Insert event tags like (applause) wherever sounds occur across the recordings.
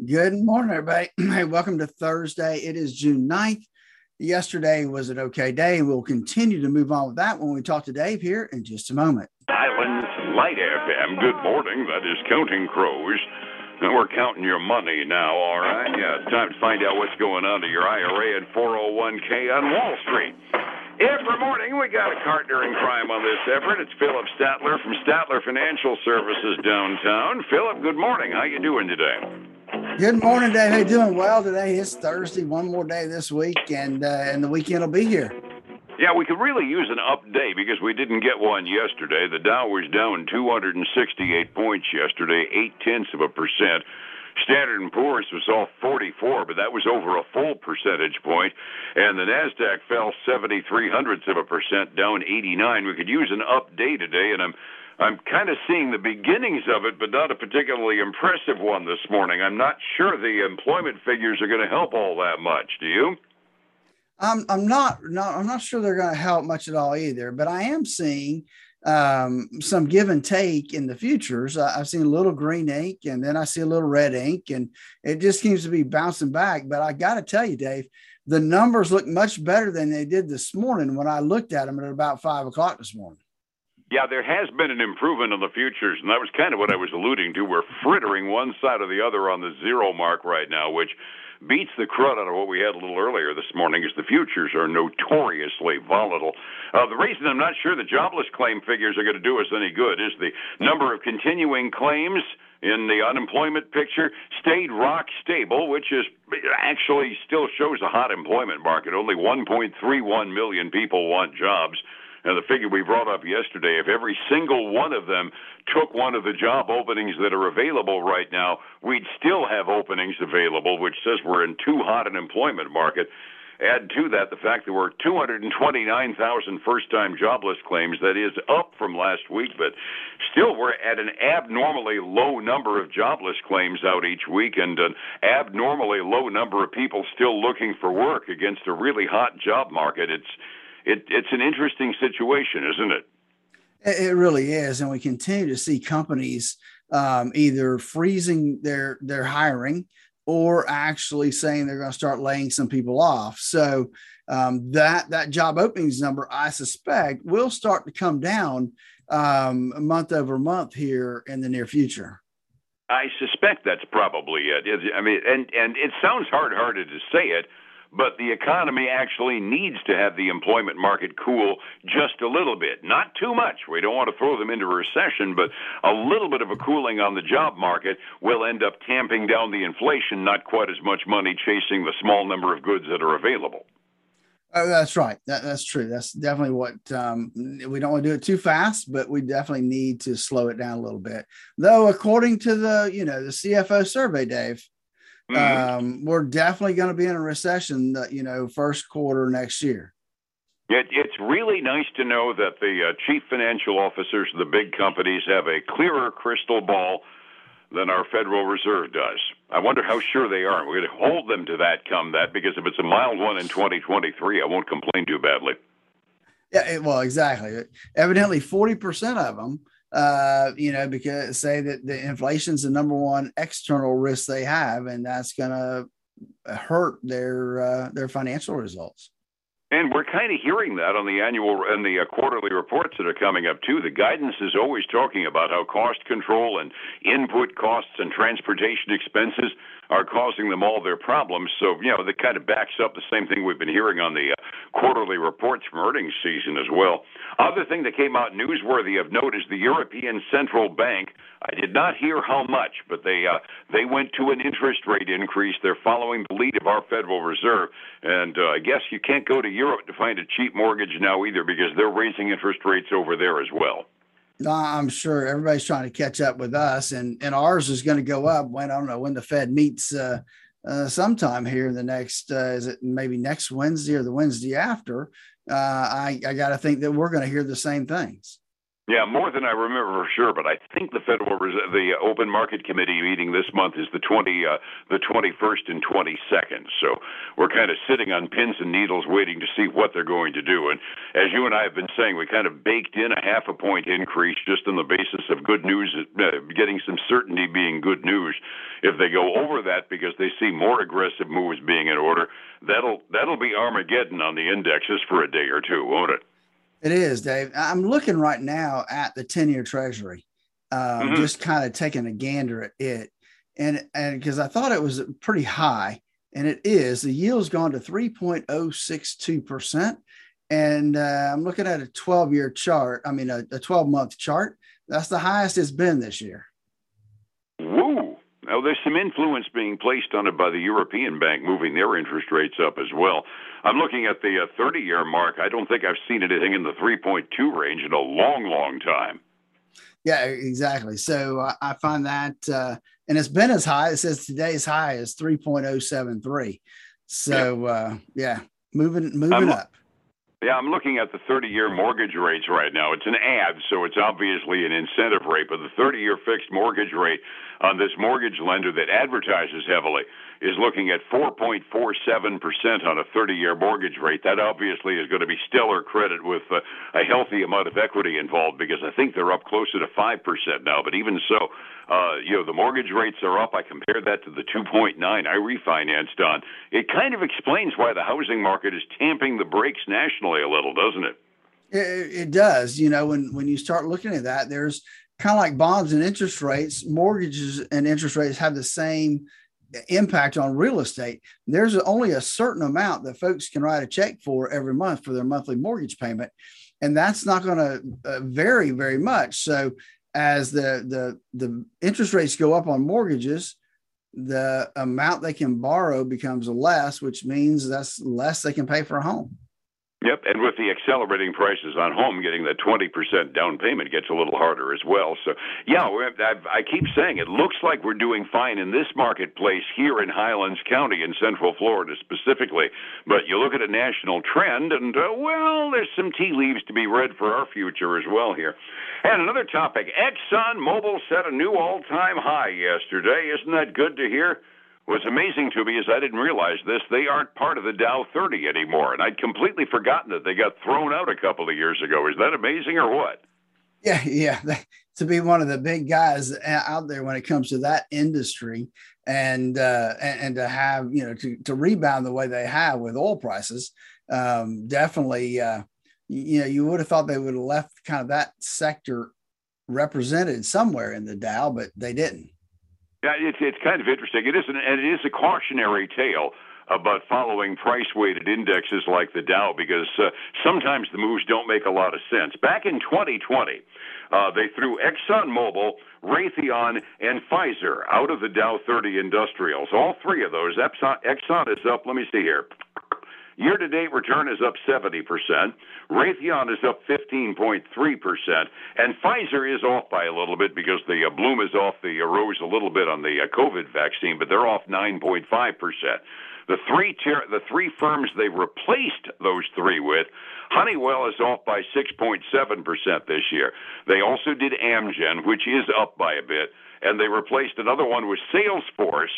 Good morning, everybody. (clears throat) Hey, welcome to Thursday. It is June 9th. Yesterday was an okay day, and we'll continue to move on with that when we talk to Dave here in just a moment. Highlands Light FM. Good morning. That is Counting Crows. And we're counting your money now, all right? Yeah, time to find out what's going on to your IRA and 401k on Wall Street. Every morning, we got a partner in crime on this effort. It's Phillip Statler from Statler Financial Services downtown. Phillip, good morning. How you doing today? Good morning, Dave. You doing? Well, today It's Thursday. One more day this week, and uh, and the weekend will be here. Yeah, we could really use an up day because we didn't get one yesterday. The Dow was down 268 points yesterday, eight tenths of a percent. Standard and Poor's was off 44, but that was over a full percentage point, and the Nasdaq fell 73 hundredths of a percent, down 89. We could use an up day today, and I'm I'm kind of seeing the beginnings of it, but not a particularly impressive one this morning. I'm not sure the employment figures are going to help all that much. Do you? I'm I'm not not I'm not sure they're going to help much at all either. But I am seeing um, some give and take in the futures. I, have seen a little green ink, and then I see a little red ink, and it just seems to be bouncing back. But I got to tell you, Dave, the numbers look much better than they did this morning when I looked at them at about five o'clock this morning. Yeah, there has been an improvement on the futures, and that was kind of what I was alluding to. We're frittering one side or the other on the zero mark right now, which beats the crud out of what we had a little earlier this morning, is the futures are notoriously volatile. Uh, the reason I'm not sure the jobless claim figures are going to do us any good is the number of continuing claims in the unemployment picture stayed rock stable, which is actually still shows a hot employment market. Only 1.31 million people want jobs. And the figure we brought up yesterday, if every single one of them took one of the job openings that are available right now, we'd still have openings available, which says we're in too hot an employment market. Add to that the fact that we're 229,000 first time jobless claims. That is up from last week, but still we're at an abnormally low number of jobless claims out each week and an abnormally low number of people still looking for work against a really hot job market. It's it, it's an interesting situation, isn't it? It really is, and we continue to see companies um, either freezing their their hiring or actually saying they're going to start laying some people off. So um, that that job openings number, I suspect, will start to come down um, month over month here in the near future. I suspect that's probably it. I mean, and and it sounds hard-hearted to say it, but the economy actually needs to have the employment market cool just a little bit. Not too much. We don't want to throw them into a recession, but a little bit of a cooling on the job market will end up tamping down the inflation, not quite as much money chasing the small number of goods that are available. Oh, that's right. That, that's true. That's definitely what um, we don't want to do it too fast, but we definitely need to slow it down a little bit. Though, according to the you know the CFO survey, Dave, Mm-hmm. Um, we're definitely going to be in a recession, that, you know, first quarter next year. It, it's really nice to know that the uh, chief financial officers of the big companies have a clearer crystal ball than our Federal Reserve does. I wonder how sure they are. We're going to hold them to that come that because if it's a mild one in 2023, I won't complain too badly. Yeah, well, exactly. Evidently, 40% of them uh, you know, because say that the inflation's the number one external risk they have, and that's going to hurt their uh, their financial results. And we're kind of hearing that on the annual and the uh, quarterly reports that are coming up too. The guidance is always talking about how cost control and input costs and transportation expenses are causing them all their problems. So, you know, that kind of backs up the same thing we've been hearing on the uh, quarterly reports from earnings season as well. Other thing that came out newsworthy of note is the European Central Bank. I did not hear how much, but they uh, they went to an interest rate increase. They're following the lead of our Federal Reserve, and uh, I guess you can't go to Europe to find a cheap mortgage now either because they're raising interest rates over there as well. I'm sure everybody's trying to catch up with us, and and ours is going to go up when I don't know when the Fed meets uh, uh, sometime here in the next uh, is it maybe next Wednesday or the Wednesday after. Uh, I I got to think that we're going to hear the same things. Yeah, more than I remember for sure. But I think the Federal Reserve, the Open Market Committee meeting this month is the twenty, uh, the twenty first and twenty second. So we're kind of sitting on pins and needles, waiting to see what they're going to do. And as you and I have been saying, we kind of baked in a half a point increase just on the basis of good news, uh, getting some certainty being good news. If they go over that because they see more aggressive moves being in order, that'll that'll be Armageddon on the indexes for a day or two, won't it? It is, Dave. I'm looking right now at the 10 year treasury, um, mm-hmm. just kind of taking a gander at it. And and because I thought it was pretty high, and it is, the yield's gone to 3.062%. And uh, I'm looking at a 12 year chart, I mean, a 12 month chart. That's the highest it's been this year. Now, there's some influence being placed on it by the European Bank moving their interest rates up as well. I'm looking at the 30 uh, year mark. I don't think I've seen anything in the 3.2 range in a long, long time. Yeah, exactly. So uh, I find that, uh, and it's been as high. It says today's high is 3.073. So uh, yeah, moving moving I'm, up. Yeah, I'm looking at the 30 year mortgage rates right now. It's an ad, so it's obviously an incentive rate, but the 30 year fixed mortgage rate on this mortgage lender that advertises heavily is looking at 4.47% on a 30 year mortgage rate. That obviously is going to be stellar credit with uh, a healthy amount of equity involved because I think they're up closer to 5% now. But even so, uh, you know, the mortgage rates are up. I compared that to the 2.9 I refinanced on. It kind of explains why the housing market is tamping the brakes nationally a little, doesn't it? It, it does. You know, when when you start looking at that, there's kind of like bonds and interest rates. Mortgages and interest rates have the same impact on real estate. There's only a certain amount that folks can write a check for every month for their monthly mortgage payment, and that's not going to uh, vary very much. So as the the the interest rates go up on mortgages, the amount they can borrow becomes less, which means that's less they can pay for a home. Yep, and with the accelerating prices on home, getting the 20% down payment gets a little harder as well. So, yeah, I keep saying it looks like we're doing fine in this marketplace here in Highlands County in Central Florida specifically. But you look at a national trend, and uh, well, there's some tea leaves to be read for our future as well here. And another topic Exxon Mobil set a new all time high yesterday. Isn't that good to hear? What's amazing to me is I didn't realize this. They aren't part of the Dow 30 anymore. And I'd completely forgotten that they got thrown out a couple of years ago. Is that amazing or what? Yeah, yeah. (laughs) To be one of the big guys out there when it comes to that industry and uh, and, and to have, you know, to, to rebound the way they have with oil prices, um, definitely, uh, you know, you would have thought they would have left kind of that sector represented somewhere in the Dow, but they didn't. Yeah, it's it's kind of interesting. It is an, and it is a cautionary tale about following price weighted indexes like the Dow because uh, sometimes the moves don't make a lot of sense. Back in 2020, uh, they threw ExxonMobil, Raytheon, and Pfizer out of the Dow 30 Industrials. All three of those. Exxon, Exxon is up. Let me see here. Year to date return is up 70%. Raytheon is up 15.3%. And Pfizer is off by a little bit because the uh, bloom is off the uh, rose a little bit on the uh, COVID vaccine, but they're off 9.5%. The three ter- the three firms they replaced those three with, Honeywell is off by 6.7% this year. They also did Amgen, which is up by a bit, and they replaced another one with Salesforce.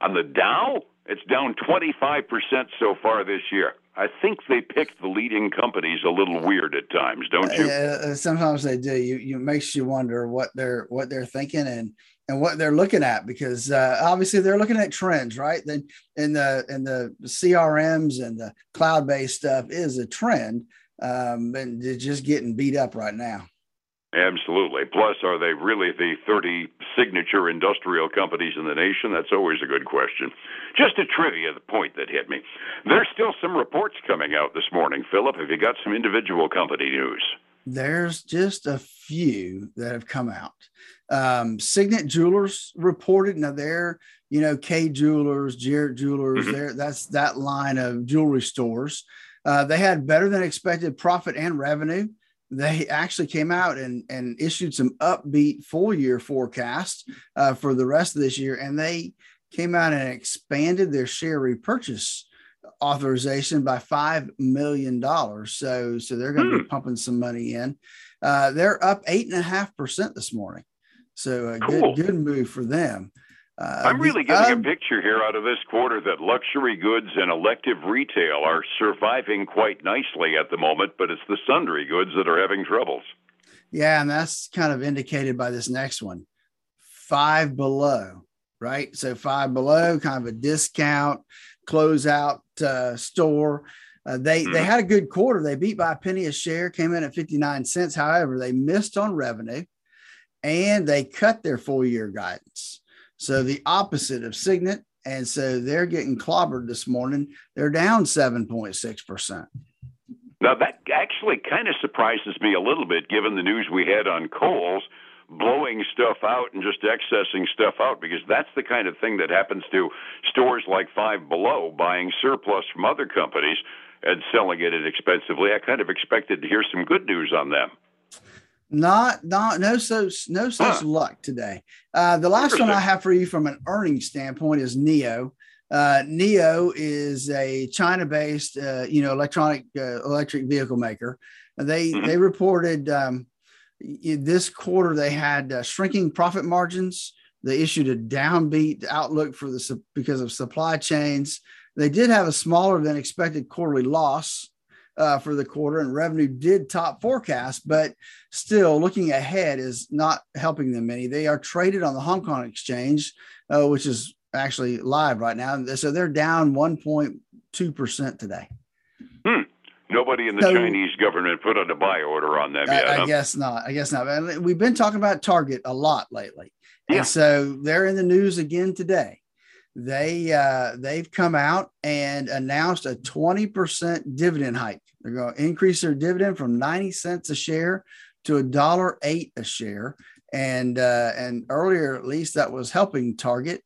On the Dow, it's down 25% so far this year. I think they picked the leading companies a little weird at times, don't you? Uh, sometimes they do. You you makes you wonder what they're what they're thinking and and what they're looking at because uh, obviously they're looking at trends, right? Then in the in the CRMs and the cloud based stuff is a trend, um, and it's just getting beat up right now. Absolutely. Plus, are they really the 30 signature industrial companies in the nation? That's always a good question. Just a trivia point that hit me. There's still some reports coming out this morning. Phillip, have you got some individual company news? There's just a few that have come out. Um, Signet Jewelers reported. Now they're, you know, Kay Jewelers, Jared Jewelers. Mm-hmm. There, that's that line of jewelry stores. Uh, they had better than expected profit and revenue they actually came out and, and issued some upbeat full year forecast uh, for the rest of this year. And they came out and expanded their share repurchase authorization by $5 million. So, so they're going to hmm. be pumping some money in. Uh, they're up eight and a half percent this morning. So a cool. good good move for them. Uh, I'm really getting um, a picture here out of this quarter that luxury goods and elective retail are surviving quite nicely at the moment, but it's the sundry goods that are having troubles. Yeah, and that's kind of indicated by this next one five below, right? So, five below, kind of a discount closeout uh, store. Uh, they mm-hmm. they had a good quarter. They beat by a penny a share, came in at 59 cents. However, they missed on revenue and they cut their full year guidance. So the opposite of Signet. And so they're getting clobbered this morning. They're down 7.6%. Now, that actually kind of surprises me a little bit given the news we had on Kohl's blowing stuff out and just accessing stuff out because that's the kind of thing that happens to stores like Five Below buying surplus from other companies and selling it inexpensively. I kind of expected to hear some good news on them. Not, not, no such, no such huh. luck today. Uh, the last one I have for you from an earnings standpoint is NIO. Uh, NIO is a China-based, uh, you know, electronic uh, electric vehicle maker. They mm-hmm. they reported um, this quarter they had uh, shrinking profit margins. They issued a downbeat outlook for the because of supply chains. They did have a smaller than expected quarterly loss uh, for the quarter, and revenue did top forecast, but still looking ahead is not helping them any. They are traded on the Hong Kong exchange, uh, which is actually live right now. So they're down 1.2% today. Hmm. Nobody in the so, Chinese government put on a buy order on them yet. I, I huh? guess not. I guess not. We've been talking about Target a lot lately. Yeah. And so they're in the news again today they uh, they've come out and announced a 20% dividend hike. They're going to increase their dividend from 90 cents a share to a dollar eight a share. And uh, and earlier, at least, that was helping Target.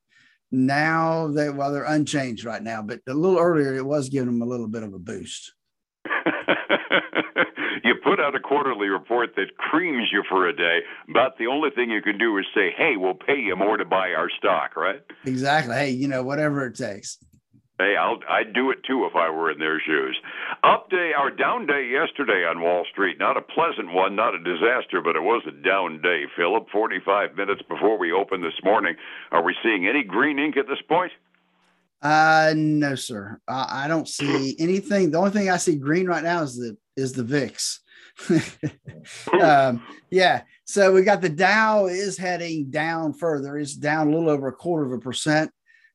Now they well, they're unchanged right now, but a little earlier, it was giving them a little bit of a boost. (laughs) you put out a quarterly report that creams you for a day. But the only thing you can do is say, "Hey, we'll pay you more to buy our stock," right? Exactly. Hey, you know, whatever it takes. Hey, I'll, I'd do it too if I were in their shoes. Up day, our down day yesterday on Wall Street. Not a pleasant one, not a disaster, but it was a down day. Phillip, 45 minutes before we open this morning. Are we seeing any green ink at this point? Uh, no, sir. I, I don't see anything. The only thing I see green right now is the is the VIX. (laughs) um, yeah. So we got the Dow is heading down further. It's down a little over a quarter of a percent.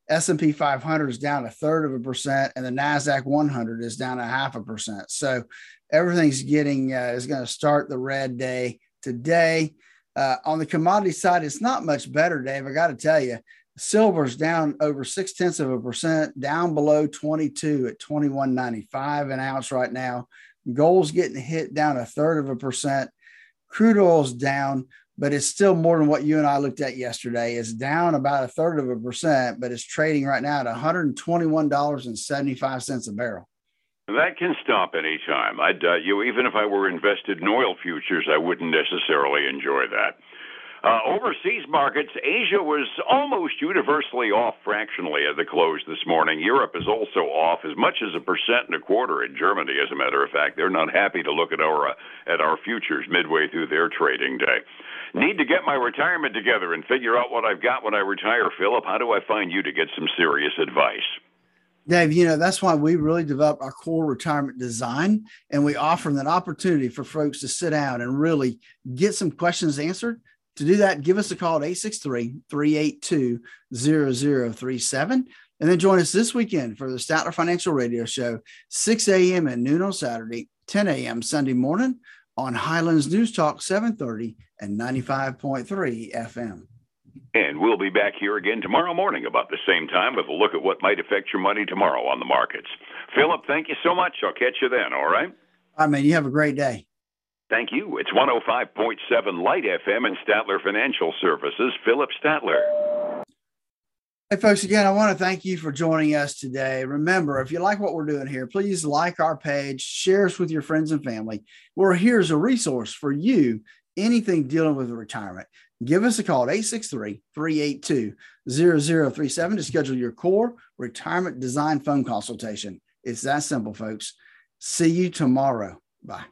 S&P 500 is down a third of a percent, and the Nasdaq 100 is down a half a percent. So everything's getting uh, is going to start the red day today. Uh, on the commodity side, it's not much better, Dave. I got to tell you, silver's down over six tenths of a percent, down below 22 at 21.95 an ounce right now. Gold's getting hit down a third of a percent. Crude oil's down, but it's still more than what you and I looked at yesterday. It's down about a third of a percent, but it's trading right now at $121.75 a barrel. That can stop any time. I'd, uh, you even if I were invested in oil futures, I wouldn't necessarily enjoy that. Uh, overseas markets, Asia was almost universally off fractionally at the close this morning. Europe is also off as much as a percent and a quarter in Germany. As a matter of fact, they're not happy to look at our uh, at our futures midway through their trading day. Need to get my retirement together and figure out what I've got when I retire, Phillip. How do I find you to get some serious advice? Dave, you know, that's why we really developed our core retirement design and we offer that opportunity for folks to sit down and really get some questions answered to do that, give us a call at 863 382 0037. And then join us this weekend for the Statler Financial Radio Show, 6 a.m. and noon on Saturday, 10 a.m. Sunday morning on Highlands News Talk 730 and 95.3 FM. And we'll be back here again tomorrow morning about the same time with a look at what might affect your money tomorrow on the markets. Phillip, thank you so much. I'll catch you then, all right? All right, man. You have a great day. Thank you. It's 105.7 Light FM and Statler Financial Services, Phillip Statler. Hey, folks, again, I want to thank you for joining us today. Remember, if you like what we're doing here, please like our page, share us with your friends and family. We're here as a resource for you, anything dealing with retirement. Give us a call at 863 382 0037 to schedule your core retirement design phone consultation. It's that simple, folks. See you tomorrow. Bye.